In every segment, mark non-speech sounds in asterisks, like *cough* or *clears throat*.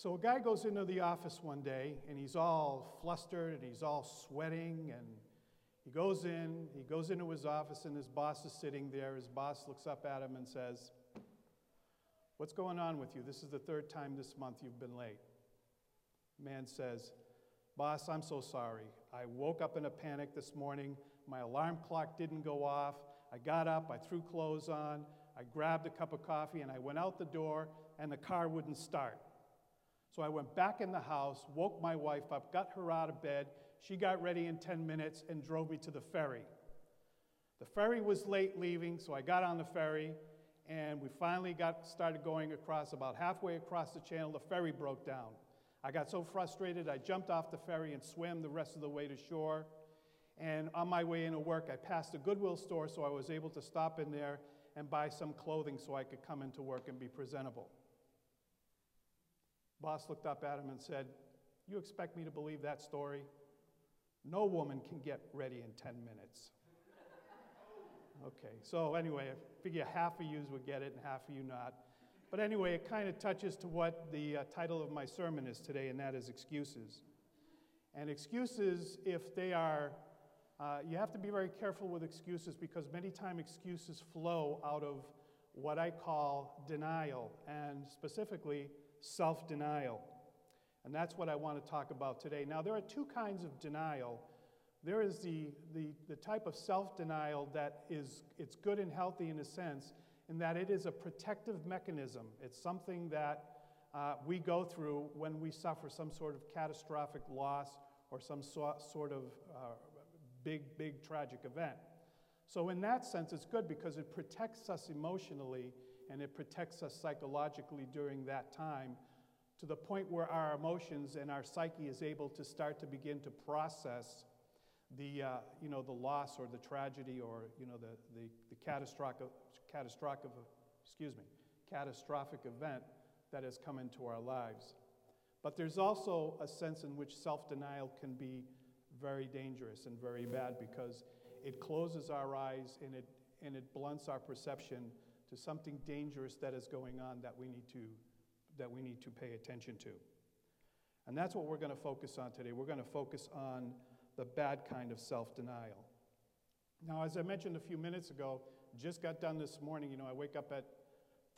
So a guy goes into the office one day and he's all flustered and he's all sweating and he goes in, he goes into his office and his boss is sitting there. His boss looks up at him and says, What's going on with you? This is the third time this month you've been late. Man says, Boss, I'm so sorry. I woke up in a panic this morning. My alarm clock didn't go off. I got up, I threw clothes on, I grabbed a cup of coffee, and I went out the door, and the car wouldn't start. So I went back in the house, woke my wife up, got her out of bed. She got ready in 10 minutes and drove me to the ferry. The ferry was late leaving, so I got on the ferry, and we finally got started going across. About halfway across the channel, the ferry broke down. I got so frustrated, I jumped off the ferry and swam the rest of the way to shore. And on my way into work, I passed a Goodwill store, so I was able to stop in there and buy some clothing so I could come into work and be presentable. Boss looked up at him and said, You expect me to believe that story? No woman can get ready in 10 minutes. okay, so anyway, I figure half of you would get it and half of you not. But anyway, it kind of touches to what the uh, title of my sermon is today, and that is excuses. And excuses, if they are, uh, you have to be very careful with excuses because many times excuses flow out of what I call denial, and specifically self denial. And that's what I want to talk about today. Now, there are two kinds of denial. There is the, the, the type of self denial that is it's good and healthy in a sense, in that it is a protective mechanism. It's something that uh, we go through when we suffer some sort of catastrophic loss or some so, sort of uh, big, big tragic event. So, in that sense, it's good because it protects us emotionally and it protects us psychologically during that time to the point where our emotions and our psyche is able to start to begin to process the, uh, you know, the loss or the tragedy or you know, the, the, the catastrophic, catastrophic, excuse me, catastrophic event that has come into our lives. But there's also a sense in which self denial can be very dangerous and very bad because it closes our eyes and it, and it blunts our perception to something dangerous that is going on that we need to, that we need to pay attention to. And that's what we're going to focus on today. We're going to focus on the bad kind of self denial. Now, as I mentioned a few minutes ago, just got done this morning. You know, I wake up at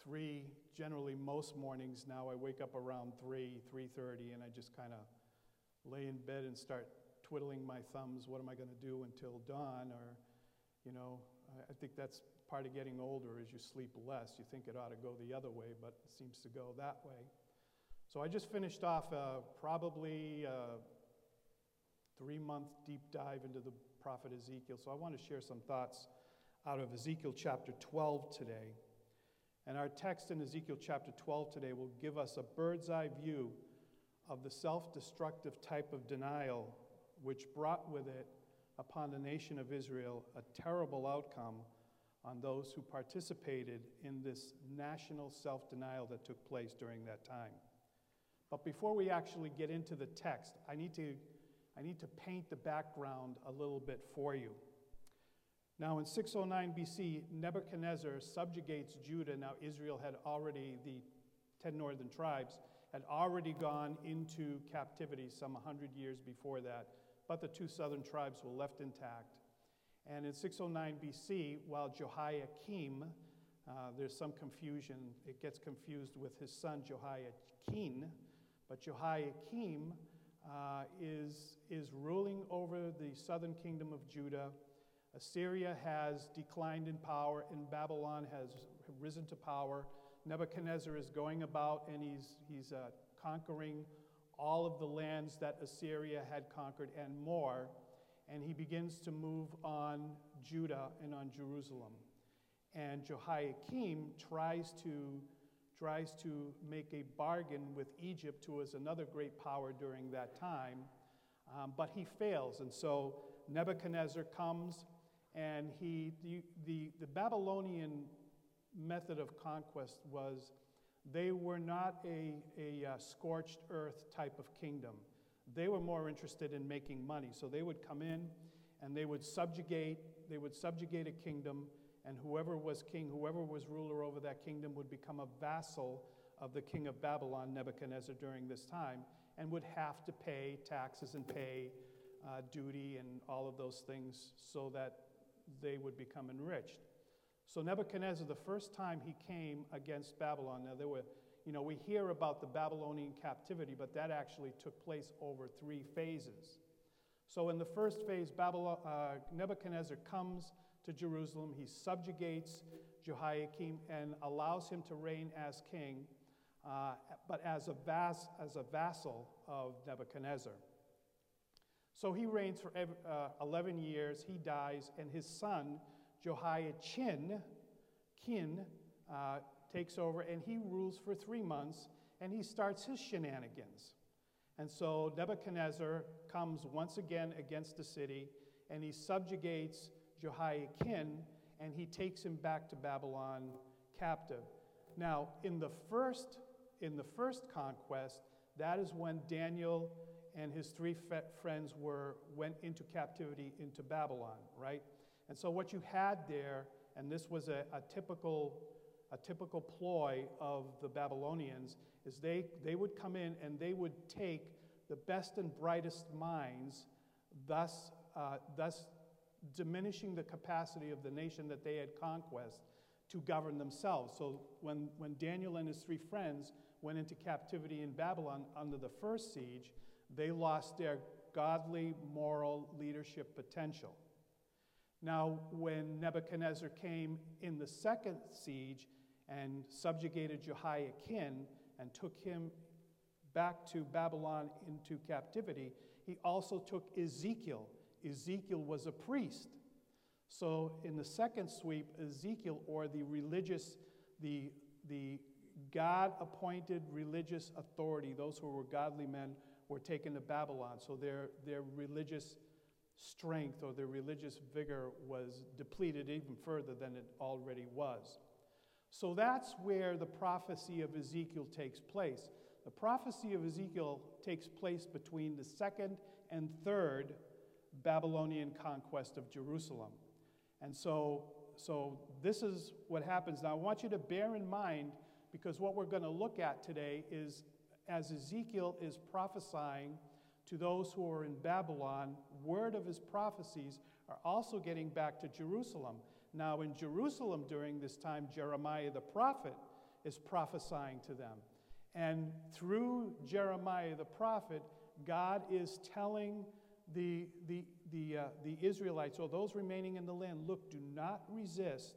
3, generally most mornings now. I wake up around 3, 3.30, and I just kind of lay in bed and start twiddling my thumbs. What am I going to do until dawn? Or, you know, I think that's part of getting older is you sleep less. You think it ought to go the other way, but it seems to go that way. So I just finished off uh, probably a three month deep dive into the prophet Ezekiel. So I want to share some thoughts out of Ezekiel chapter 12 today. And our text in Ezekiel chapter 12 today will give us a bird's eye view of the self destructive type of denial which brought with it upon the nation of Israel a terrible outcome on those who participated in this national self denial that took place during that time. But before we actually get into the text, I need to, I need to paint the background a little bit for you. Now, in 609 BC, Nebuchadnezzar subjugates Judah. Now, Israel had already, the 10 northern tribes, had already gone into captivity some 100 years before that, but the two southern tribes were left intact. And in 609 BC, while Jehoiakim, uh, there's some confusion, it gets confused with his son Jehoiachin, but Jehoiakim uh, is, is ruling over the southern kingdom of Judah. Assyria has declined in power, and Babylon has risen to power. Nebuchadnezzar is going about and he's, he's uh, conquering all of the lands that Assyria had conquered and more and he begins to move on Judah and on Jerusalem. And Jehoiakim tries to, tries to make a bargain with Egypt, who was another great power during that time, um, but he fails. And so Nebuchadnezzar comes, and he, the, the, the Babylonian method of conquest was they were not a, a uh, scorched earth type of kingdom. They were more interested in making money. So they would come in and they would subjugate, they would subjugate a kingdom, and whoever was king, whoever was ruler over that kingdom would become a vassal of the king of Babylon, Nebuchadnezzar, during this time, and would have to pay taxes and pay uh, duty and all of those things so that they would become enriched. So Nebuchadnezzar, the first time he came against Babylon, now there were, you know, we hear about the Babylonian captivity, but that actually took place over three phases. So in the first phase, Babylon, uh, Nebuchadnezzar comes to Jerusalem. He subjugates Jehoiakim and allows him to reign as king, uh, but as a, vas- as a vassal of Nebuchadnezzar. So he reigns for uh, 11 years. He dies, and his son, Jehoiachin, kin, uh, takes over, and he rules for three months, and he starts his shenanigans. And so Nebuchadnezzar comes once again against the city, and he subjugates Jehoiakim, and he takes him back to Babylon captive. Now, in the first, in the first conquest, that is when Daniel and his three friends were, went into captivity into Babylon, right? And so what you had there, and this was a, a typical, a typical ploy of the Babylonians, is they, they would come in and they would take the best and brightest minds, thus, uh, thus diminishing the capacity of the nation that they had conquest to govern themselves. So when, when Daniel and his three friends went into captivity in Babylon under the first siege, they lost their godly, moral leadership potential. Now, when Nebuchadnezzar came in the second siege and subjugated Jehoiakim and took him back to Babylon into captivity, he also took Ezekiel. Ezekiel was a priest. So, in the second sweep, Ezekiel, or the religious, the, the God appointed religious authority, those who were godly men, were taken to Babylon. So their, their religious strength or their religious vigor was depleted even further than it already was. So that's where the prophecy of Ezekiel takes place. The prophecy of Ezekiel takes place between the second and third Babylonian conquest of Jerusalem. And so, so this is what happens. Now, I want you to bear in mind, because what we're going to look at today is as Ezekiel is prophesying to those who are in Babylon, word of his prophecies are also getting back to Jerusalem. Now, in Jerusalem during this time, Jeremiah the prophet is prophesying to them. And through Jeremiah the prophet, God is telling the, the, the, uh, the Israelites, or those remaining in the land, look, do not resist,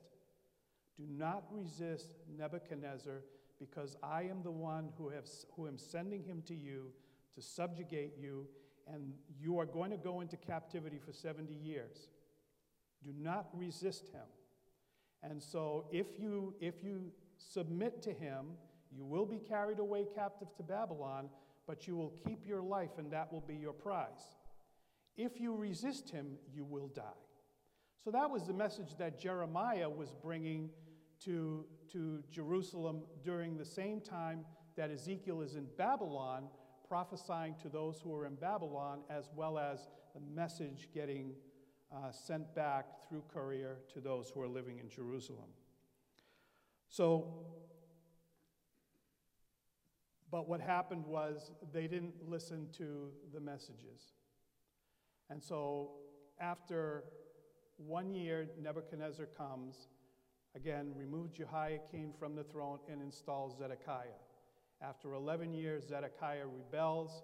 do not resist Nebuchadnezzar because I am the one who, have, who am sending him to you to subjugate you, and you are going to go into captivity for 70 years. Do not resist him. And so, if you, if you submit to him, you will be carried away captive to Babylon, but you will keep your life, and that will be your prize. If you resist him, you will die. So, that was the message that Jeremiah was bringing to, to Jerusalem during the same time that Ezekiel is in Babylon, prophesying to those who were in Babylon, as well as the message getting uh, sent back through courier to those who are living in Jerusalem. So, but what happened was they didn't listen to the messages. And so, after one year, Nebuchadnezzar comes again, removed Jehoiakim from the throne and installed Zedekiah. After 11 years, Zedekiah rebels,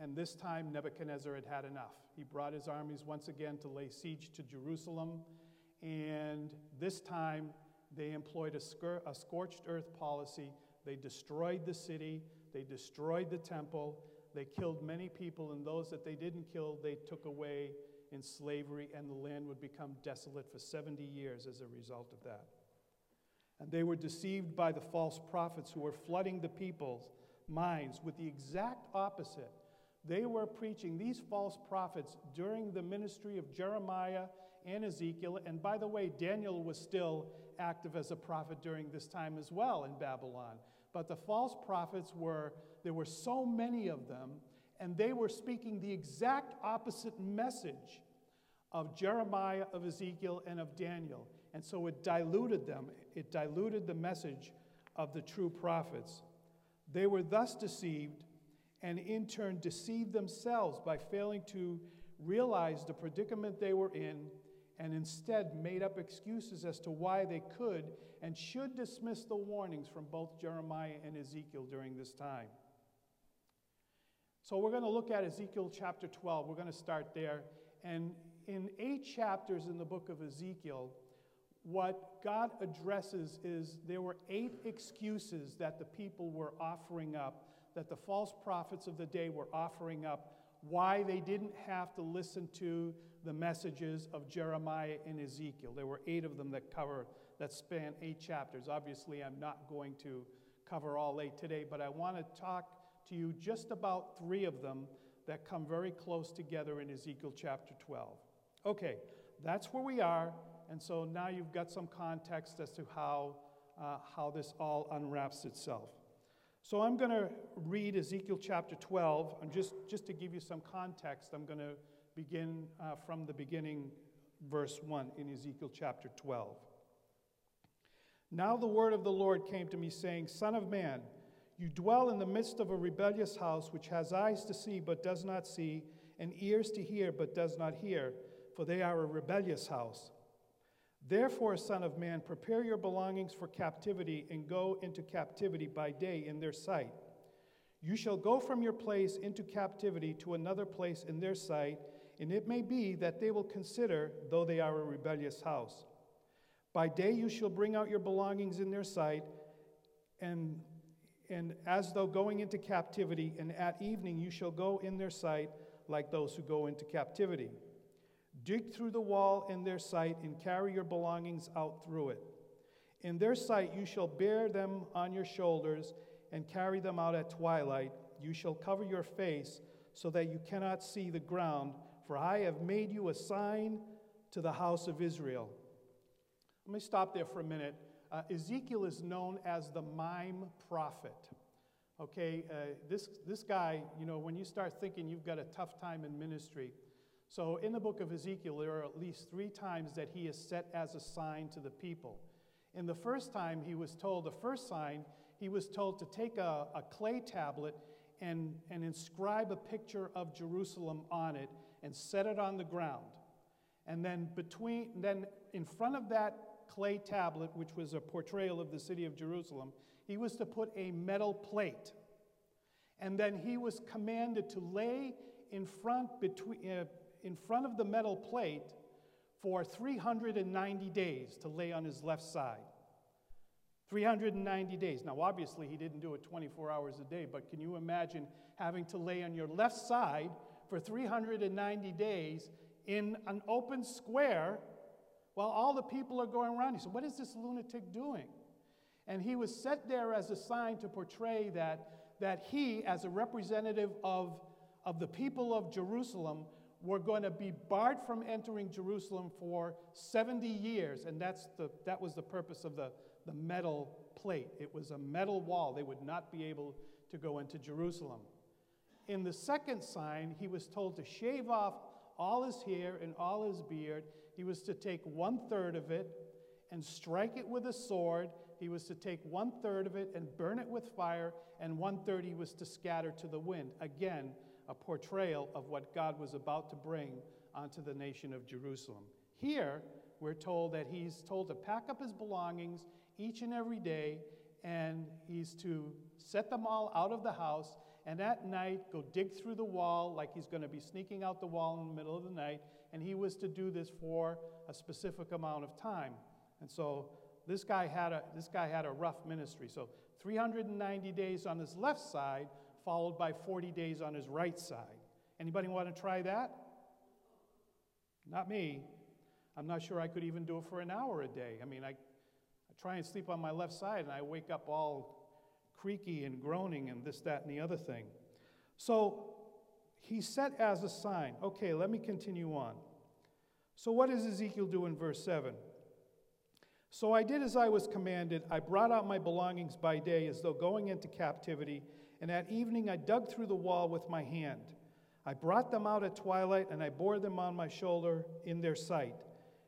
and this time Nebuchadnezzar had had enough. He brought his armies once again to lay siege to Jerusalem, and this time they employed a, scor- a scorched earth policy. They destroyed the city, they destroyed the temple, they killed many people, and those that they didn't kill, they took away in slavery, and the land would become desolate for 70 years as a result of that. And they were deceived by the false prophets who were flooding the people's minds with the exact opposite. They were preaching these false prophets during the ministry of Jeremiah and Ezekiel. And by the way, Daniel was still active as a prophet during this time as well in Babylon. But the false prophets were, there were so many of them, and they were speaking the exact opposite message of Jeremiah, of Ezekiel, and of Daniel. And so it diluted them, it diluted the message of the true prophets. They were thus deceived and in turn deceived themselves by failing to realize the predicament they were in and instead made up excuses as to why they could and should dismiss the warnings from both Jeremiah and Ezekiel during this time. So we're going to look at Ezekiel chapter 12. We're going to start there. And in eight chapters in the book of Ezekiel, what God addresses is there were eight excuses that the people were offering up, that the false prophets of the day were offering up, why they didn't have to listen to the messages of Jeremiah and Ezekiel. There were eight of them that cover that span eight chapters. Obviously, I'm not going to cover all eight today, but I want to talk to you just about three of them that come very close together in Ezekiel chapter 12. Okay, that's where we are, and so now you've got some context as to how, uh, how this all unwraps itself. So I'm going to read Ezekiel chapter 12, and just, just to give you some context, I'm going to begin uh, from the beginning, verse 1 in Ezekiel chapter 12. Now the word of the Lord came to me, saying, Son of man, you dwell in the midst of a rebellious house which has eyes to see but does not see, and ears to hear but does not hear, for they are a rebellious house. Therefore, Son of man, prepare your belongings for captivity and go into captivity by day in their sight. You shall go from your place into captivity to another place in their sight and it may be that they will consider, though they are a rebellious house. By day you shall bring out your belongings in their sight, and, and as though going into captivity, and at evening you shall go in their sight like those who go into captivity. Dig through the wall in their sight, and carry your belongings out through it. In their sight you shall bear them on your shoulders, and carry them out at twilight. You shall cover your face, so that you cannot see the ground for I have made you a sign to the house of Israel. Let me stop there for a minute. Uh, Ezekiel is known as the mime prophet. Okay, uh, this, this guy, you know, when you start thinking you've got a tough time in ministry, so in the book of Ezekiel, there are at least three times that he is set as a sign to the people. In the first time, he was told, the first sign, he was told to take a, a clay tablet and, and inscribe a picture of Jerusalem on it and set it on the ground. And then between then in front of that clay tablet, which was a portrayal of the city of Jerusalem, he was to put a metal plate. And then he was commanded to lay in front, between, uh, in front of the metal plate for 390 days to lay on his left side. 390 days. Now, obviously, he didn't do it 24 hours a day, but can you imagine having to lay on your left side for 390 days in an open square while all the people are going around. He said, What is this lunatic doing? And he was set there as a sign to portray that, that he, as a representative of, of the people of Jerusalem, were going to be barred from entering Jerusalem for 70 years. And that's the, that was the purpose of the, the metal plate. It was a metal wall. They would not be able to go into Jerusalem. In the second sign, he was told to shave off all his hair and all his beard. He was to take one third of it and strike it with a sword. He was to take one third of it and burn it with fire, and one third he was to scatter to the wind. Again, a portrayal of what God was about to bring onto the nation of Jerusalem. Here, we're told that he's told to pack up his belongings each and every day, and he's to set them all out of the house and at night go dig through the wall like he's going to be sneaking out the wall in the middle of the night. And he was to do this for a specific amount of time. And so this guy had a, this guy had a rough ministry. So 390 days on his left side, followed by 40 days on his right side. Anybody want to try that? Not me. I'm not sure I could even do it for an hour a day. I mean, I, I try and sleep on my left side and I wake up all creaky and groaning and this, that, and the other thing. So he set as a sign. Okay, let me continue on. So, what does Ezekiel do in verse 7? So I did as I was commanded. I brought out my belongings by day as though going into captivity, and at evening I dug through the wall with my hand. I brought them out at twilight, and I bore them on my shoulder in their sight.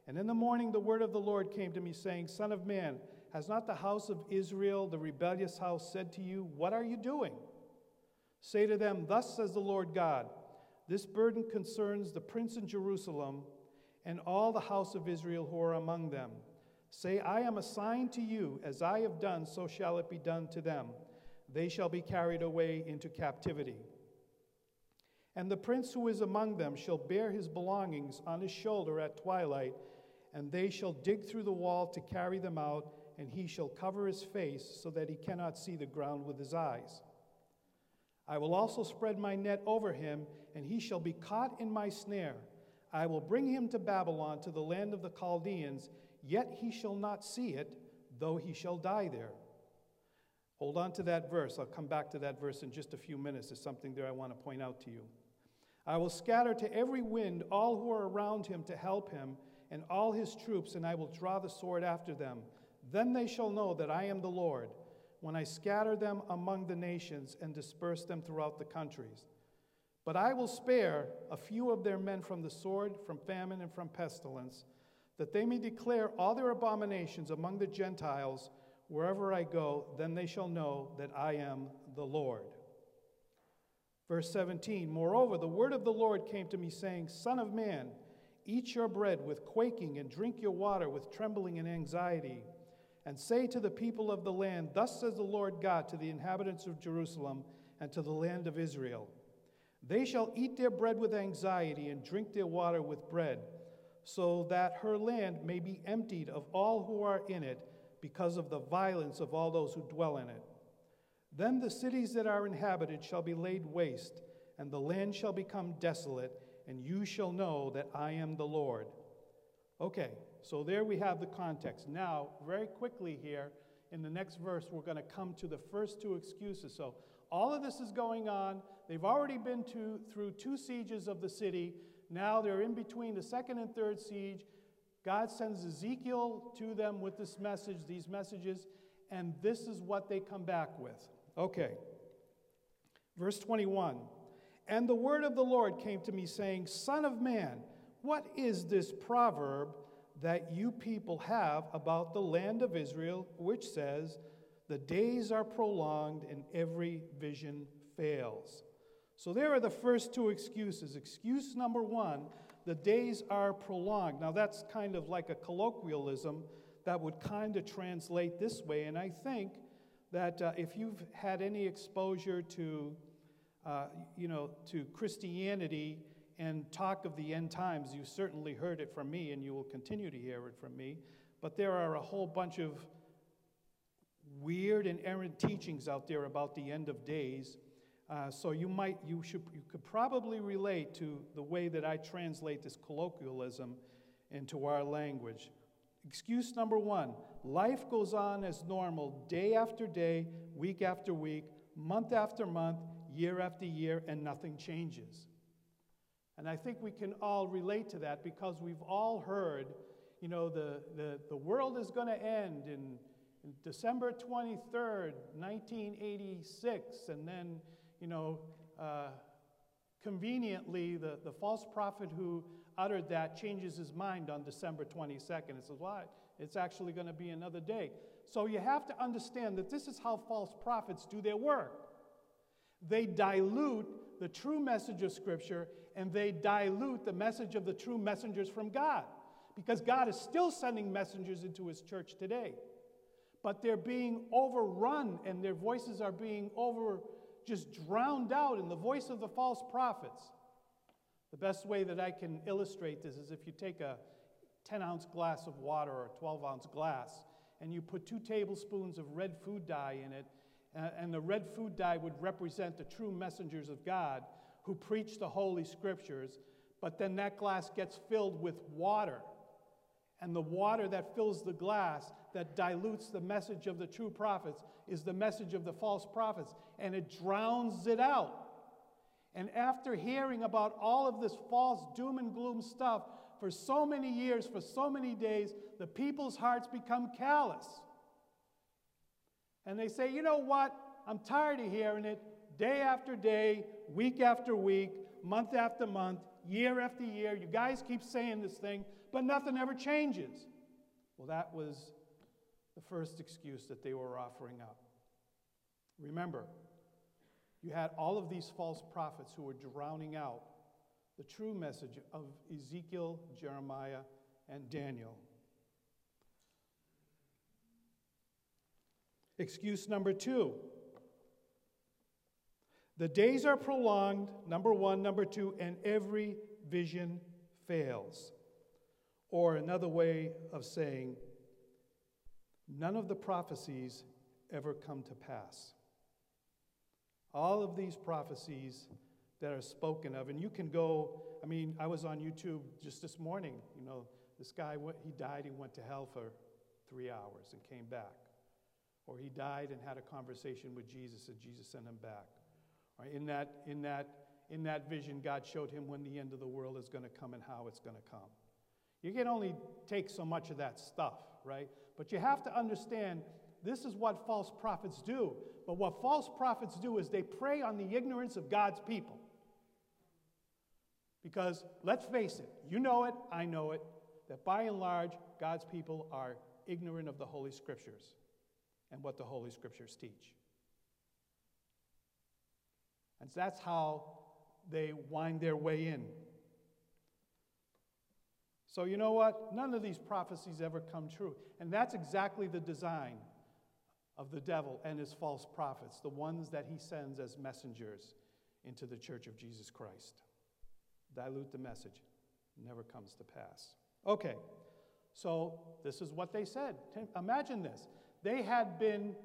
And in the morning the word of the Lord came to me, saying, Son of man, Has not the house of Israel, the rebellious house, said to you, What are you doing? Say to them, Thus says the Lord God, This burden concerns the prince in Jerusalem and all the house of Israel who are among them. Say, I am assigned to you, as I have done, so shall it be done to them. They shall be carried away into captivity. And the prince who is among them shall bear his belongings on his shoulder at twilight, and they shall dig through the wall to carry them out and he shall cover his face so that he cannot see the ground with his eyes. I will also spread my net over him, and he shall be caught in my snare. I will bring him to Babylon, to the land of the Chaldeans, yet he shall not see it, though he shall die there. Hold on to that verse. I'll come back to that verse in just a few minutes. There's something there I want to point out to you. I will scatter to every wind all who are around him to help him, and all his troops, and I will draw the sword after them. Then they shall know that I am the Lord, when I scatter them among the nations and disperse them throughout the countries. But I will spare a few of their men from the sword, from famine, and from pestilence, that they may declare all their abominations among the Gentiles wherever I go, then they shall know that I am the Lord. Verse 17 Moreover, the word of the Lord came to me, saying, Son of man, eat your bread with quaking, and drink your water with trembling and anxiety and say to the people of the land, Thus says the Lord God to the inhabitants of Jerusalem and to the land of Israel They shall eat their bread with anxiety and drink their water with bread, so that her land may be emptied of all who are in it because of the violence of all those who dwell in it. Then the cities that are inhabited shall be laid waste, and the land shall become desolate, and you shall know that I am the Lord. Okay, so there we have the context. Now, very quickly here, in the next verse, we're going to come to the first two excuses. So all of this is going on. They've already been to, through two sieges of the city. Now they're in between the second and third siege. God sends Ezekiel to them with this message, these messages, and this is what they come back with. Okay. Verse 21 And the word of the Lord came to me, saying, Son of man, what is this proverb that you people have about the land of Israel, which says, The days are prolonged and every vision fails. So there are the first two excuses. Excuse number one the days are prolonged. Now, that's kind of like a colloquialism that would kind of translate this way. And I think that uh, if you've had any exposure to, uh, you know, to Christianity and talk of the end times, you certainly heard it from me and you will continue to hear it from me. But there are a whole bunch of weird and errant teachings out there about the end of days. Uh, so you might, you should, you could probably relate to the way that I translate this colloquialism into our language. Excuse number one life goes on as normal day after day, week after week, month after month, year after year, and nothing changes. And I think we can all relate to that because we've all heard, you know, the, the, the world is going to end in, in December 23rd, 1986. And then, you know, uh, conveniently, the, the false prophet who uttered that changes his mind on December 22nd and says, What? It's actually going to be another day. So you have to understand that this is how false prophets do their work. They dilute the true message of Scripture and they dilute the message of the true messengers from God. Because God is still sending messengers into his church today. But they're being overrun and their voices are being over, just drowned out in the voice of the false prophets. The best way that I can illustrate this is if you take a 10 ounce glass of water or a 12 ounce glass and you put two tablespoons of red food dye in it, and the red food dye would represent the true messengers of God who preach the Holy Scriptures, but then that glass gets filled with water. And the water that fills the glass, that dilutes the message of the true prophets, is the message of the false prophets, and it drowns it out. And after hearing about all of this false doom and gloom stuff for so many years, for so many days, the people's hearts become callous. And they say, you know what? I'm tired of hearing it day after day, week after week, month after month, year after year. You guys keep saying this thing, but nothing ever changes. Well, that was the first excuse that they were offering up. Remember, you had all of these false prophets who were drowning out the true message of Ezekiel, Jeremiah, and Daniel. Excuse number two the days are prolonged, number one. Number two, and every vision fails. Or another way of saying, none of the prophecies ever come to pass. All of these prophecies that are spoken of, and you can go, I mean, I was on YouTube just this morning, you know, this guy, he died, he went to hell for three hours and came back. Or he died and had a conversation with Jesus, and Jesus sent him back. Right? In, that, in, that, in that vision, God showed him when the end of the world is going to come and how it's going to come. You can only take so much of that stuff, right? But you have to understand this is what false prophets do. But what false prophets do is they prey on the ignorance of God's people. Because let's face it, you know it, I know it, that by and large, God's people are ignorant of the Holy Scriptures and what the Holy Scriptures teach. And so that's how they wind their way in. So, you know what? None of these prophecies ever come true. And that's exactly the design of the devil and his false prophets, the ones that he sends as messengers into the church of Jesus Christ. Dilute the message, never comes to pass. Okay, so this is what they said. Imagine this. They had been,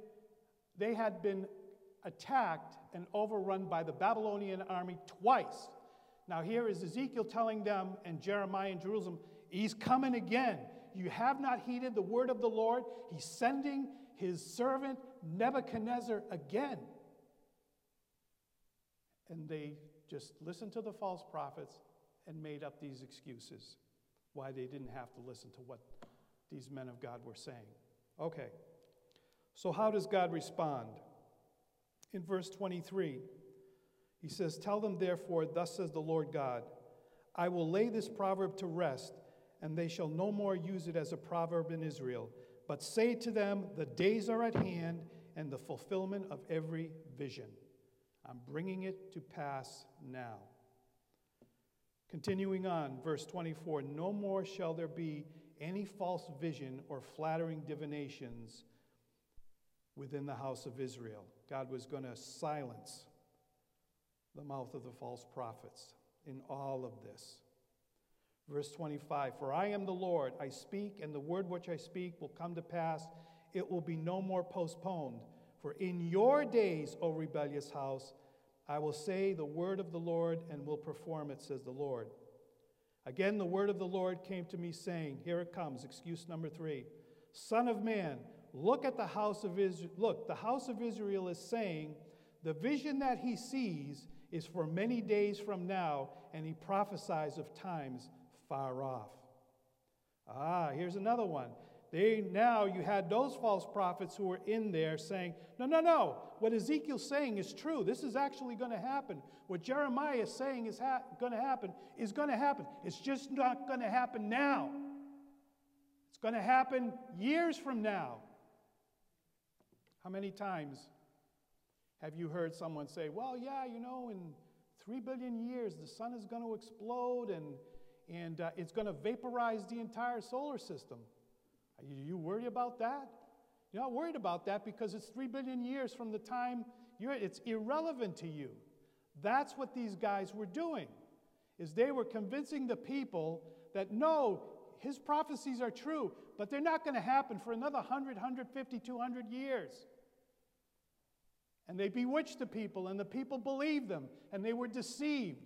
they had been attacked and overrun by the Babylonian army twice. Now, here is Ezekiel telling them and Jeremiah in Jerusalem, He's coming again. You have not heeded the word of the Lord. He's sending his servant Nebuchadnezzar again. And they just listened to the false prophets and made up these excuses why they didn't have to listen to what these men of God were saying. Okay, so how does God respond? in verse 23. He says, Tell them therefore, thus says the Lord God, I will lay this proverb to rest, and they shall no more use it as a proverb in Israel. But say to them, The days are at hand, and the fulfillment of every vision. I'm bringing it to pass now. Continuing on, verse 24 No more shall there be any false vision or flattering divinations within the house of Israel. God was going to silence the mouth of the false prophets in all of this. Verse 25 For I am the Lord, I speak, and the word which I speak will come to pass. It will be no more postponed. For in your days, O rebellious house, I will say the word of the Lord and will perform it, says the Lord. Again, the word of the Lord came to me, saying, Here it comes, excuse number three Son of man, Look at the house of Israel. Look, the house of Israel is saying the vision that he sees is for many days from now, and he prophesies of times far off. Ah, here's another one. They now you had those false prophets who were in there saying, No, no, no. What Ezekiel's saying is true. This is actually going to happen. What Jeremiah is saying is ha- going to happen is going to happen. It's just not going to happen now. It's going to happen years from now. How many times have you heard someone say, well, yeah, you know, in three billion years, the sun is going to explode and, and uh, it's going to vaporize the entire solar system? Are you, you worried about that? You're not worried about that because it's three billion years from the time you're, it's irrelevant to you. That's what these guys were doing, is they were convincing the people that no, his prophecies are true, but they're not going to happen for another 100, 150, 200 years. And they bewitched the people, and the people believed them, and they were deceived.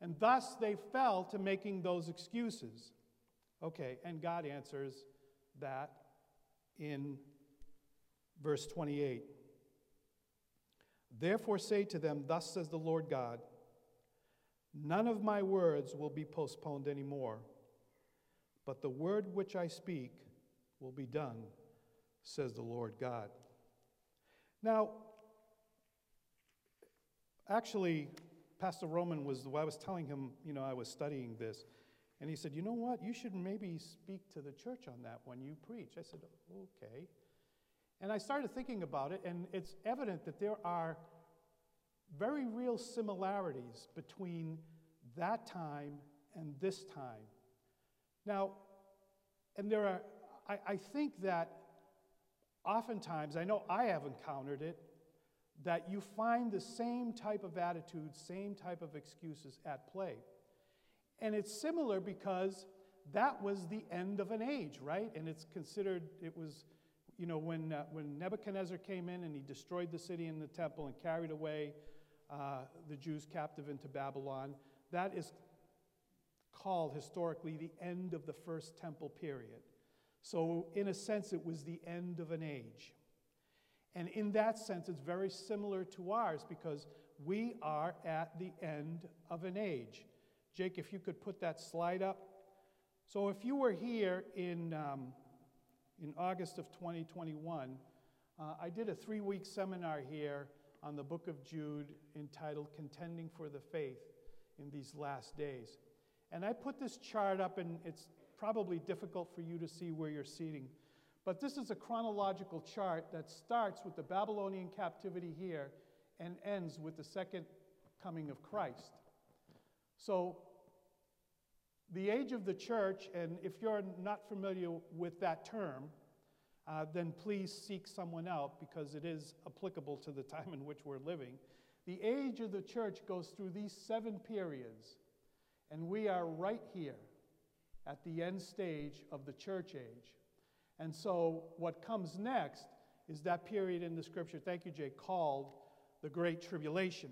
And thus they fell to making those excuses. Okay, and God answers that in verse 28. Therefore say to them, Thus says the Lord God, None of my words will be postponed anymore, but the word which I speak will be done, says the Lord God. Now, Actually, Pastor Roman was, well, I was telling him, you know, I was studying this, and he said, you know what, you should maybe speak to the church on that when you preach. I said, okay. And I started thinking about it, and it's evident that there are very real similarities between that time and this time. Now, and there are, I, I think that oftentimes, I know I have encountered it, that you find the same type of attitude, same type of excuses at play. And it's similar because that was the end of an age, right? And it's considered, it was, you know, when, uh, when Nebuchadnezzar came in and he destroyed the city and the temple and carried away uh, the Jews captive into Babylon, that is called historically the end of the first temple period. So, in a sense, it was the end of an age. And in that sense, it's very similar to ours because we are at the end of an age. Jake, if you could put that slide up. So, if you were here in, um, in August of 2021, uh, I did a three week seminar here on the book of Jude entitled Contending for the Faith in These Last Days. And I put this chart up, and it's probably difficult for you to see where you're seating. But this is a chronological chart that starts with the Babylonian captivity here and ends with the second coming of Christ. So, the age of the church, and if you're not familiar with that term, uh, then please seek someone out because it is applicable to the time in which we're living. The age of the church goes through these seven periods, and we are right here at the end stage of the church age. And so, what comes next is that period in the scripture, thank you, Jay, called the Great Tribulation.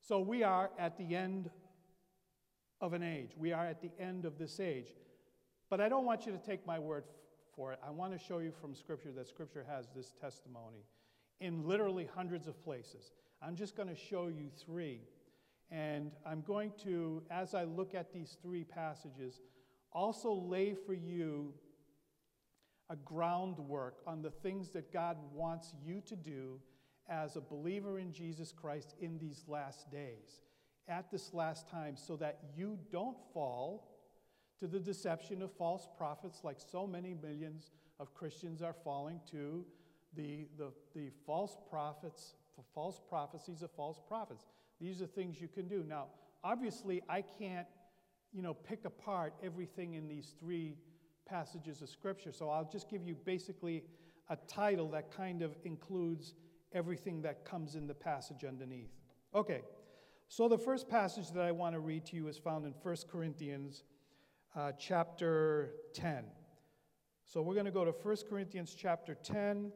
So, we are at the end of an age. We are at the end of this age. But I don't want you to take my word for it. I want to show you from Scripture that Scripture has this testimony in literally hundreds of places. I'm just going to show you three. And I'm going to, as I look at these three passages, also lay for you a groundwork on the things that God wants you to do as a believer in Jesus Christ in these last days, at this last time, so that you don't fall to the deception of false prophets, like so many millions of Christians are falling to the, the, the false prophets, false prophecies of false prophets. These are things you can do. Now, obviously, I can't you know, pick apart everything in these three passages of Scripture. So I'll just give you basically a title that kind of includes everything that comes in the passage underneath. Okay, so the first passage that I want to read to you is found in 1 Corinthians uh, chapter 10. So we're going to go to 1 Corinthians chapter 10,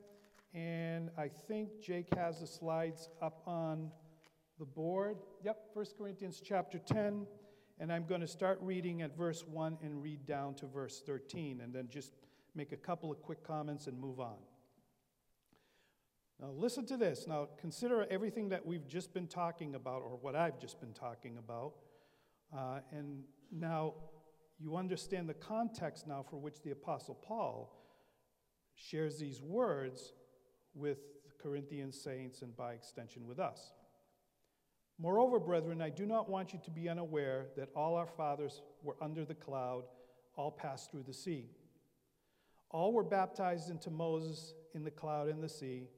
and I think Jake has the slides up on the board. Yep, 1 Corinthians chapter 10. And I'm going to start reading at verse 1 and read down to verse 13, and then just make a couple of quick comments and move on. Now, listen to this. Now, consider everything that we've just been talking about, or what I've just been talking about. Uh, and now you understand the context now for which the Apostle Paul shares these words with the Corinthian saints and by extension with us. Moreover, brethren, I do not want you to be unaware that all our fathers were under the cloud, all passed through the sea. All were baptized into Moses in the cloud and the sea.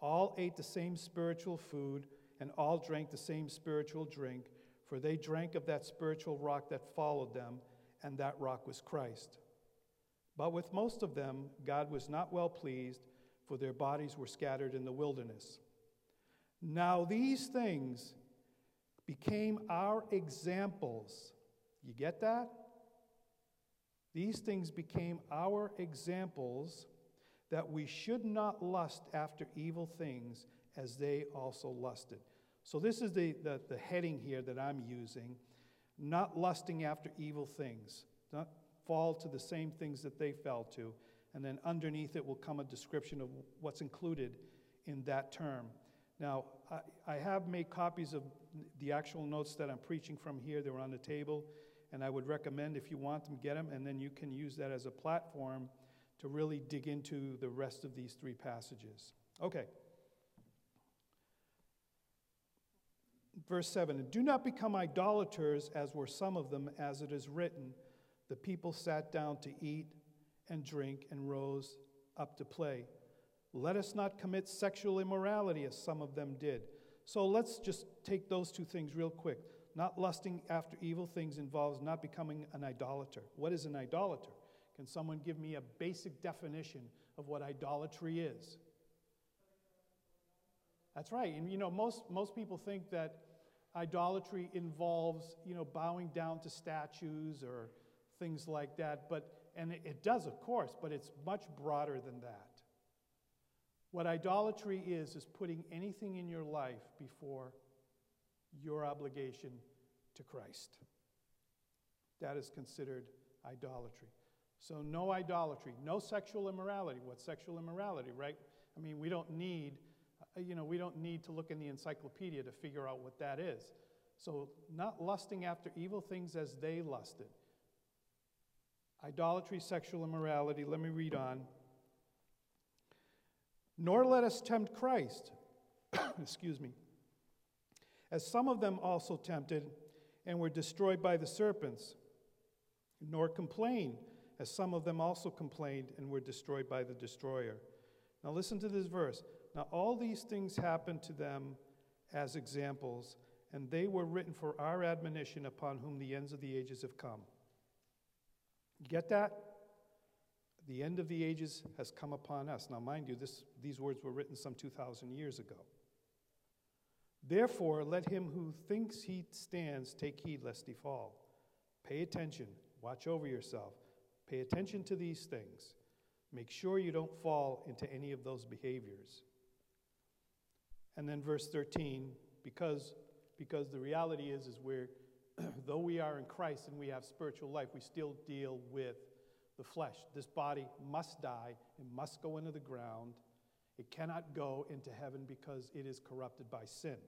All ate the same spiritual food, and all drank the same spiritual drink, for they drank of that spiritual rock that followed them, and that rock was Christ. But with most of them, God was not well pleased, for their bodies were scattered in the wilderness. Now, these things became our examples. You get that? These things became our examples that we should not lust after evil things as they also lusted. So, this is the, the, the, heading here that I'm using not lusting after evil things, not fall to the same things that they fell to. And then underneath it will come a description of what's included in that term. Now, I, I have made copies of the actual notes that I'm preaching from here. They were on the table. And I would recommend, if you want them, get them, and then you can use that as a platform to really dig into the rest of these three passages. Okay. Verse 7 Do not become idolaters, as were some of them, as it is written. The people sat down to eat and drink and rose up to play. Let us not commit sexual immorality as some of them did. So let's just take those two things real quick. Not lusting after evil things involves not becoming an idolater. What is an idolater? Can someone give me a basic definition of what idolatry is? That's right. And you know, most, most people think that idolatry involves, you know, bowing down to statues or things like that. But, and it, it does, of course, but it's much broader than that. What idolatry is, is putting anything in your life before your obligation to Christ. That is considered idolatry. So, no idolatry, no sexual immorality. What's sexual immorality, right? I mean, we don't need, uh, you know, we don't need to look in the encyclopedia to figure out what that is. So, not lusting after evil things as they lusted. Idolatry, sexual immorality. Let me read on. Nor let us tempt Christ. *coughs* Excuse me as some of them also tempted and were destroyed by the serpents, nor complain, as some of them also complained and were destroyed by the destroyer. Now, listen to this verse. Now, all these things happened to them as examples, and they were written for our admonition upon whom the ends of the ages have come. Get that? The end of the ages has come upon us. Now, mind you, this, these words were written some 2,000 years ago. Therefore, let him who thinks he stands take heed lest he fall. Pay attention, watch over yourself, pay attention to these things. Make sure you don't fall into any of those behaviors. And then verse 13, because, because the reality is, is we're, *clears throat* though we are in Christ and we have spiritual life, we still deal with the flesh. This body must die, it must go into the ground it cannot go into heaven because it is corrupted by sin,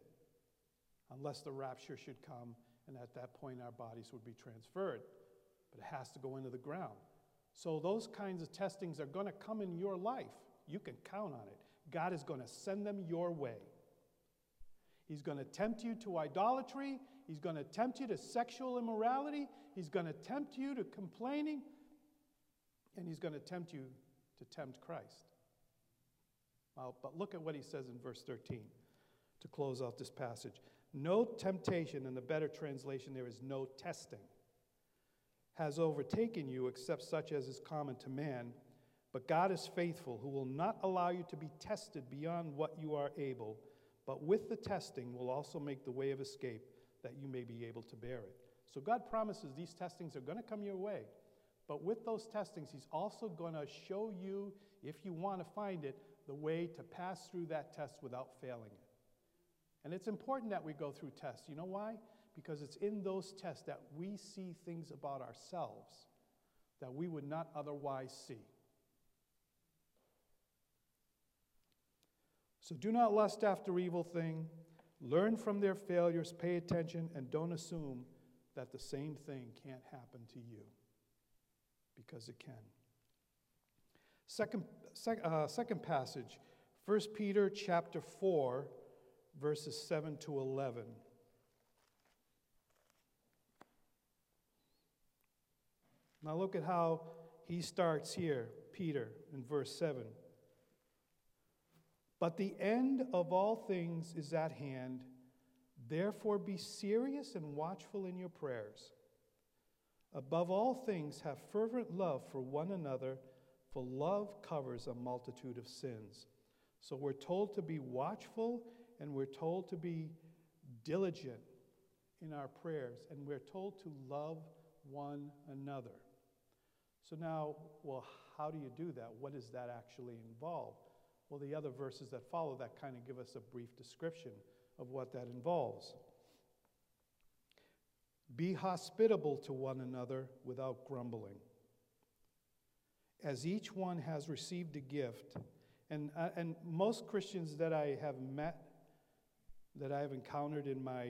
unless the rapture should come, and at that point our bodies would be transferred. But it has to go into the ground. So those kinds of testings are going to come in your life. You can count on it. God is going to send them your way. He's going to tempt you to idolatry. He's going to tempt you to sexual immorality. He's going to tempt you to complaining. And he's going to tempt you to tempt Christ. Well, but look at what he says in verse 13 to close out this passage. No temptation, in the better translation, there is no testing, has overtaken you except such as is common to man. But God is faithful, who will not allow you to be tested beyond what you are able, but with the testing will also make the way of escape that you may be able to bear it. So God promises these testings are going to come your way. But with those testings, He's also going to show you, if you want to find it, the way to pass through that test without failing it. And it's important that we go through tests. You know why? Because it's in those tests that we see things about ourselves that we would not otherwise see. So do not lust after evil thing. Learn from their failures, pay attention, and don't assume that the same thing can't happen to you because it can. Second, sec, uh, second passage, 1 Peter chapter 4, verses 7 to 11. Now look at how he starts here, Peter, in verse 7. But the end of all things is at hand. Therefore, be serious and watchful in your prayers. Above all things, have fervent love for one another for love covers a multitude of sins. So we're told to be watchful and we're told to be diligent in our prayers and we're told to love one another. So now, well, how do you do that? What does that actually involve? Well, the other verses that follow that kind of give us a brief description of what that involves. Be hospitable to one another without grumbling as each one has received a gift. And, uh, and most Christians that I have met, that I have encountered in my,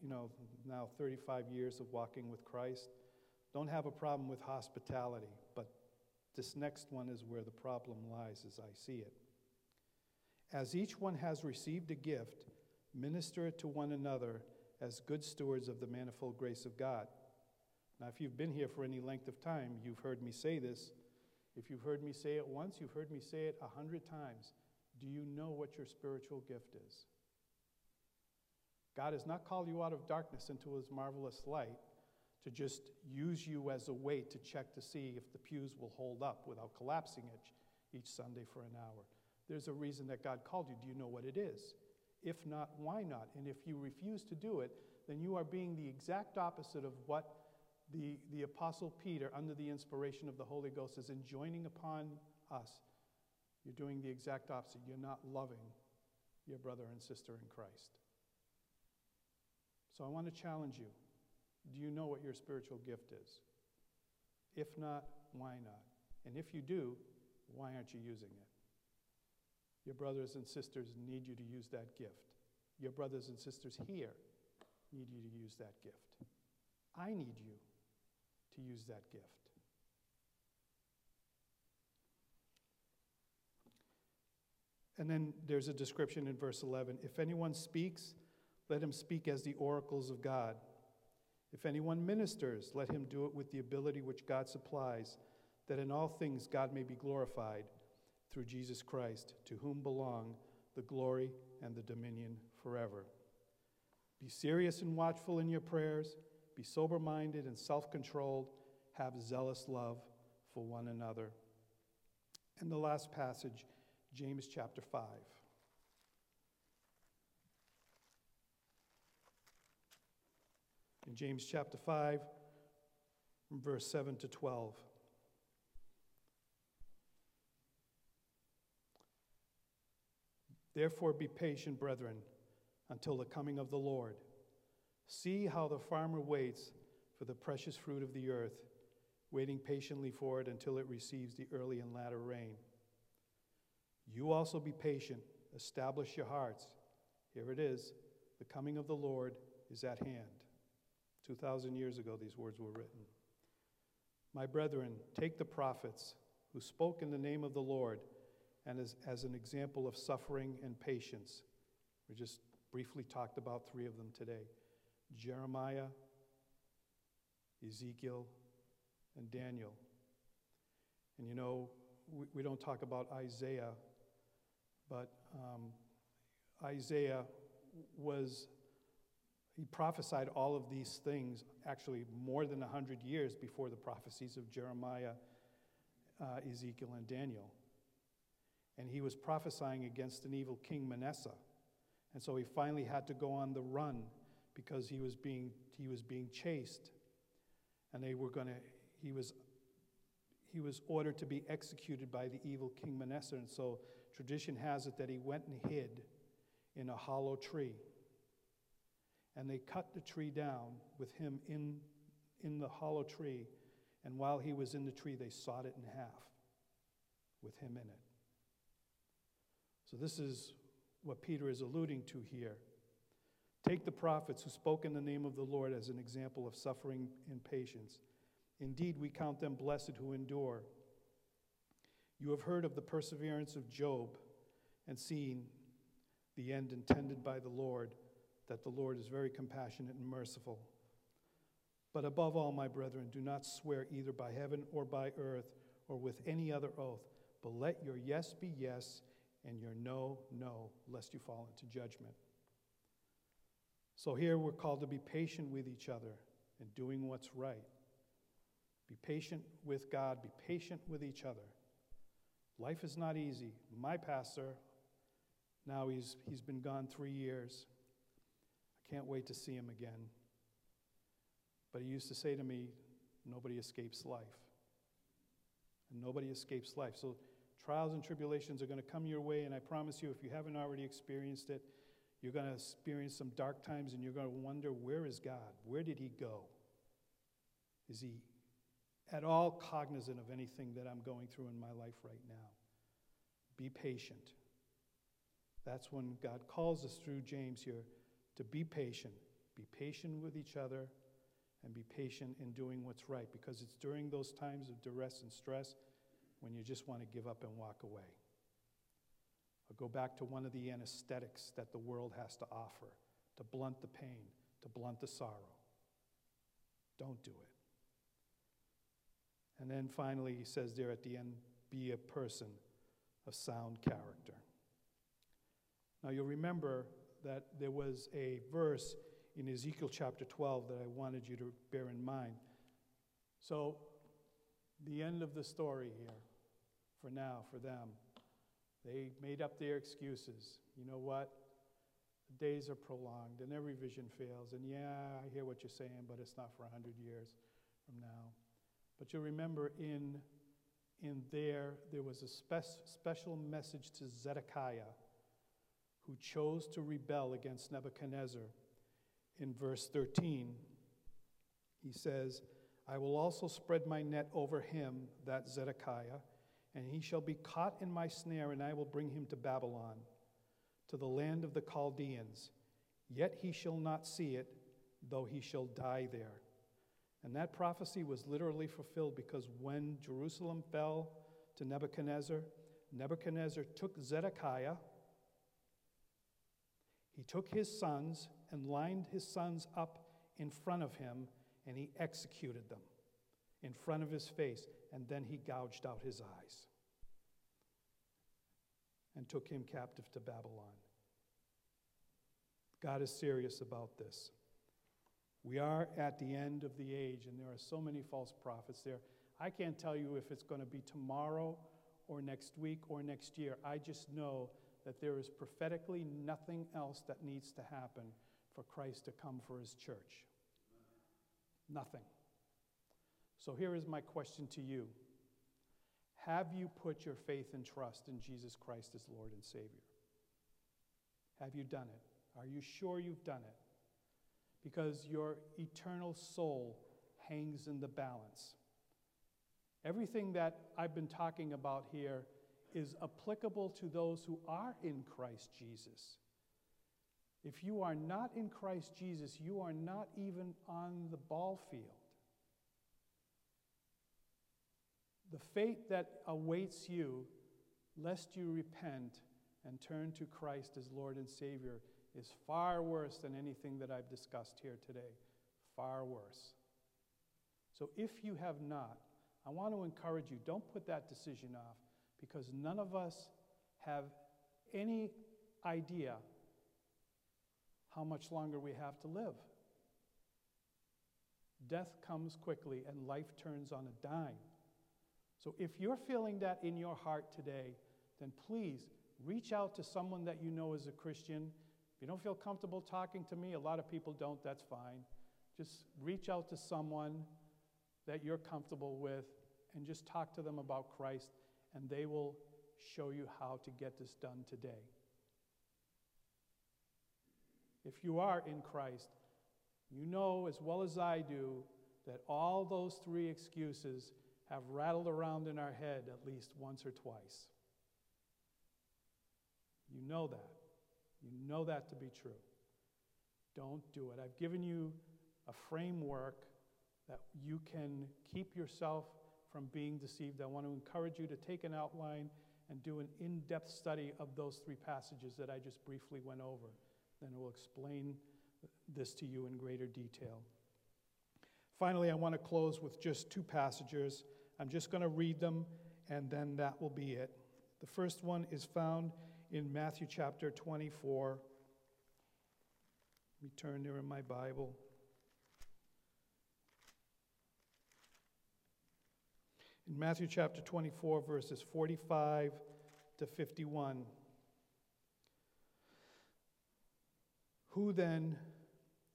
you know, now 35 years of walking with Christ, don't have a problem with hospitality. But this next one is where the problem lies as I see it. As each one has received a gift, minister it to one another as good stewards of the manifold grace of God. Now, if you've been here for any length of time, you've heard me say this if you've heard me say it once, you've heard me say it a hundred times. Do you know what your spiritual gift is? God has not called you out of darkness into his marvelous light to just use you as a weight to check to see if the pews will hold up without collapsing it each Sunday for an hour. There's a reason that God called you. Do you know what it is? If not, why not? And if you refuse to do it, then you are being the exact opposite of what the, the Apostle Peter, under the inspiration of the Holy Ghost, is enjoining upon us. You're doing the exact opposite. You're not loving your brother and sister in Christ. So I want to challenge you. Do you know what your spiritual gift is? If not, why not? And if you do, why aren't you using it? Your brothers and sisters need you to use that gift. Your brothers and sisters here need you to use that gift. I need you to use that gift. And then there's a description in verse 11 if anyone speaks, let him speak as the oracles of God. If anyone ministers, let him do it with the ability which God supplies, that in all things God may be glorified through Jesus Christ, to whom belong the glory and the dominion forever. Be serious and watchful in your prayers, be sober minded and self controlled, have zealous love for one another. And the last passage, James chapter 5. In James chapter 5, verse 7 to 12. Therefore, be patient, brethren, until the coming of the Lord. See how the farmer waits for the precious fruit of the earth, waiting patiently for it until it receives the early and latter rain. You also be patient, establish your hearts. Here it is the coming of the Lord is at hand. 2,000 years ago, these words were written. My brethren, take the prophets who spoke in the name of the Lord and as, as an example of suffering and patience. We just briefly talked about three of them today Jeremiah, Ezekiel, and Daniel. And you know, we, we don't talk about Isaiah, but um, Isaiah was he prophesied all of these things actually more than 100 years before the prophecies of Jeremiah, uh, Ezekiel, and Daniel. And he was prophesying against an evil king, Manasseh. And so he finally had to go on the run because he was being, he was being chased. And they were going to, he was, he was ordered to be executed by the evil king Manasseh. And so tradition has it that he went and hid in a hollow tree and they cut the tree down with him in, in the hollow tree. And while he was in the tree, they sawed it in half with him in it. So, this is what Peter is alluding to here. Take the prophets who spoke in the name of the Lord as an example of suffering and patience. Indeed, we count them blessed who endure. You have heard of the perseverance of Job and seen the end intended by the Lord that the Lord is very compassionate and merciful. But above all, my brethren, do not swear either by heaven or by earth or with any other oath, but let your yes be yes and your no, no, lest you fall into judgment. So here we're called to be patient with each other and doing what's right. Be patient with God, be patient with each other. Life is not easy. My pastor, now he's, he's been gone three years. I can't wait to see him again. But he used to say to me, Nobody escapes life. And nobody escapes life. So trials and tribulations are going to come your way, and I promise you, if you haven't already experienced it, you're going to experience some dark times and you're going to wonder, Where is God? Where did he go? Is he at all cognizant of anything that I'm going through in my life right now? Be patient. That's when God calls us through James here to be patient. Be patient with each other and be patient in doing what's right because it's during those times of duress and stress when you just want to give up and walk away. Or go back to one of the anesthetics that the world has to offer to blunt the pain, to blunt the sorrow. Don't do it. And then finally, he says there at the end be a person of sound character. Now you'll remember that there was a verse in Ezekiel chapter 12 that I wanted you to bear in mind. So, the end of the story here, for now, for them, they made up their excuses. You know what? The days are prolonged and every vision fails. And yeah, I hear what you're saying, but it's not for 100 years from now. But you'll remember in, in there, there was a spe- special message to Zedekiah, who chose to rebel against Nebuchadnezzar. In verse 13, he says, I will also spread my net over him, that Zedekiah, and he shall be caught in my snare, and I will bring him to Babylon, to the land of the Chaldeans. Yet he shall not see it, though he shall die there. And that prophecy was literally fulfilled because when Jerusalem fell to Nebuchadnezzar, Nebuchadnezzar took Zedekiah, he took his sons and lined his sons up in front of him, and he executed them in front of his face, and then he gouged out his eyes and took him captive to Babylon. God is serious about this. We are at the end of the age, and there are so many false prophets there. I can't tell you if it's going to be tomorrow or next week or next year. I just know that there is prophetically nothing else that needs to happen for Christ to come for his church. Nothing. So here is my question to you Have you put your faith and trust in Jesus Christ as Lord and Savior? Have you done it? Are you sure you've done it? because your eternal soul hangs in the balance. Everything that I've been talking about here is applicable to those who are in Christ Jesus. If you are not in Christ Jesus, you are not even on the ball field. The fate that awaits you, lest you repent and turn to Christ as Lord and Savior, is far worse than anything that I've discussed here today. Far worse. So if you have not, I want to encourage you don't put that decision off because none of us have any idea how much longer we have to live. Death comes quickly and life turns on a dime. So if you're feeling that in your heart today, then please reach out to someone that you know is a Christian if you don't feel comfortable talking to me, a lot of people don't, that's fine. Just reach out to someone that you're comfortable with and just talk to them about Christ, and they will show you how to get this done today. If you are in Christ, you know as well as I do that all those three excuses have rattled around in our head at least once or twice. You know that. You know that to be true. Don't do it. I've given you a framework that you can keep yourself from being deceived. I want to encourage you to take an outline and do an in depth study of those three passages that I just briefly went over. Then I will explain this to you in greater detail. Finally, I want to close with just two passages. I'm just going to read them, and then that will be it. The first one is found in Matthew chapter 24. Let me turn there in my Bible. In Matthew chapter 24, verses 45 to 51. Who then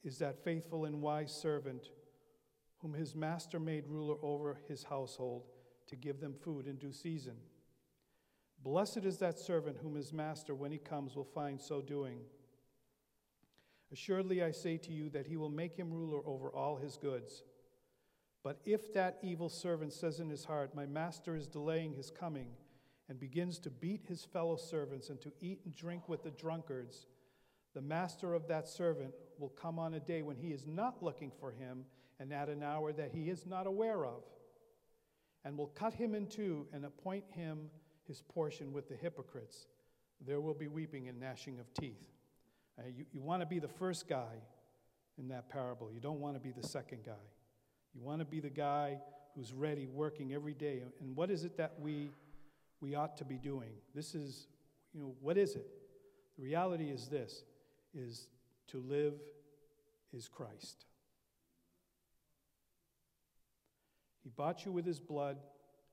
is that faithful and wise servant whom his master made ruler over his household to give them food in due season? Blessed is that servant whom his master, when he comes, will find so doing. Assuredly, I say to you that he will make him ruler over all his goods. But if that evil servant says in his heart, My master is delaying his coming, and begins to beat his fellow servants and to eat and drink with the drunkards, the master of that servant will come on a day when he is not looking for him, and at an hour that he is not aware of, and will cut him in two and appoint him his portion with the hypocrites. There will be weeping and gnashing of teeth. Uh, you you want to be the first guy in that parable. You don't want to be the second guy. You want to be the guy who's ready, working every day. And what is it that we, we ought to be doing? This is, you know, what is it? The reality is this is to live is Christ. He bought you with his blood.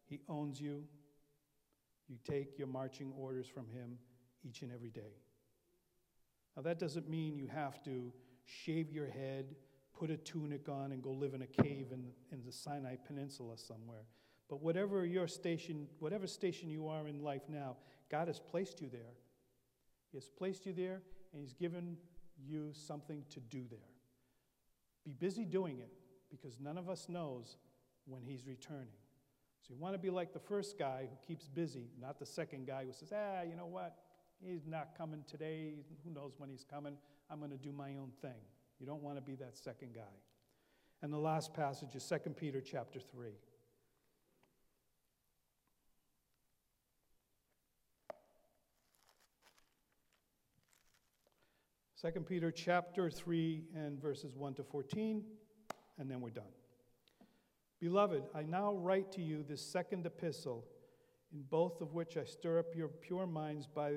He owns you. You take your marching orders from him each and every day. Now, that doesn't mean you have to shave your head, put a tunic on, and go live in a cave in, in the Sinai Peninsula somewhere. But whatever your station, whatever station you are in life now, God has placed you there. He has placed you there, and He's given you something to do there. Be busy doing it because none of us knows when He's returning. So you want to be like the first guy who keeps busy, not the second guy who says, ah, you know what? He's not coming today. Who knows when he's coming? I'm going to do my own thing. You don't want to be that second guy. And the last passage is 2 Peter chapter 3. Second Peter chapter 3 and verses 1 to 14, and then we're done. Beloved, I now write to you this second epistle, in both of which I stir up your pure minds by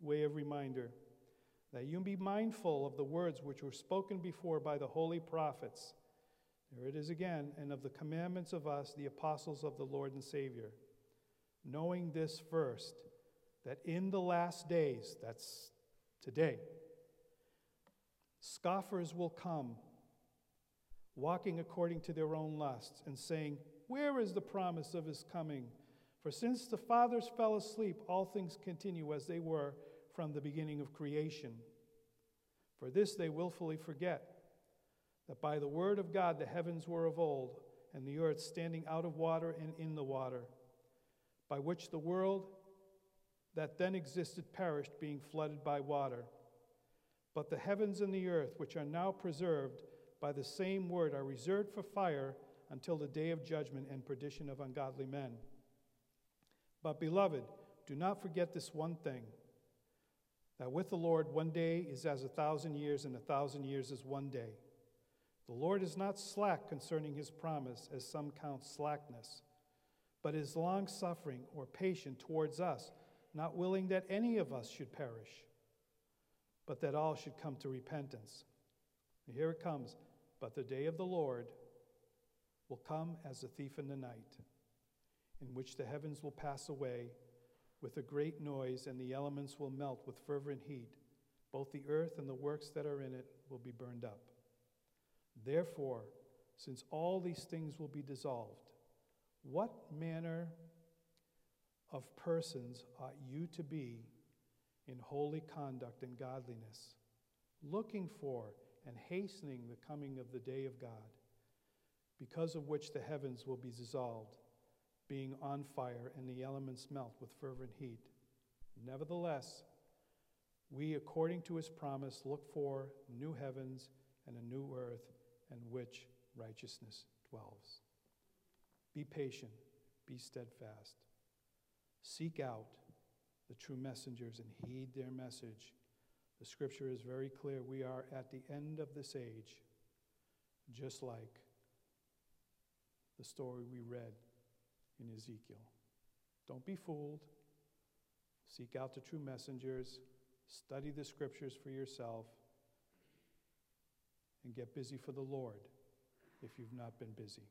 way of reminder, that you be mindful of the words which were spoken before by the holy prophets. There it is again, and of the commandments of us, the apostles of the Lord and Savior. Knowing this first, that in the last days, that's today, Scoffers will come, walking according to their own lusts, and saying, Where is the promise of his coming? For since the fathers fell asleep, all things continue as they were from the beginning of creation. For this they wilfully forget that by the word of God the heavens were of old, and the earth standing out of water and in the water, by which the world that then existed perished, being flooded by water. But the heavens and the earth, which are now preserved by the same word, are reserved for fire until the day of judgment and perdition of ungodly men. But, beloved, do not forget this one thing that with the Lord, one day is as a thousand years, and a thousand years is one day. The Lord is not slack concerning his promise, as some count slackness, but is long suffering or patient towards us, not willing that any of us should perish but that all should come to repentance. And here it comes. But the day of the Lord will come as a thief in the night, in which the heavens will pass away with a great noise, and the elements will melt with fervent heat. Both the earth and the works that are in it will be burned up. Therefore, since all these things will be dissolved, what manner of persons ought you to be in holy conduct and godliness, looking for and hastening the coming of the day of God, because of which the heavens will be dissolved, being on fire, and the elements melt with fervent heat. Nevertheless, we, according to his promise, look for new heavens and a new earth in which righteousness dwells. Be patient, be steadfast. Seek out the true messengers and heed their message. The scripture is very clear. We are at the end of this age, just like the story we read in Ezekiel. Don't be fooled. Seek out the true messengers. Study the scriptures for yourself. And get busy for the Lord if you've not been busy.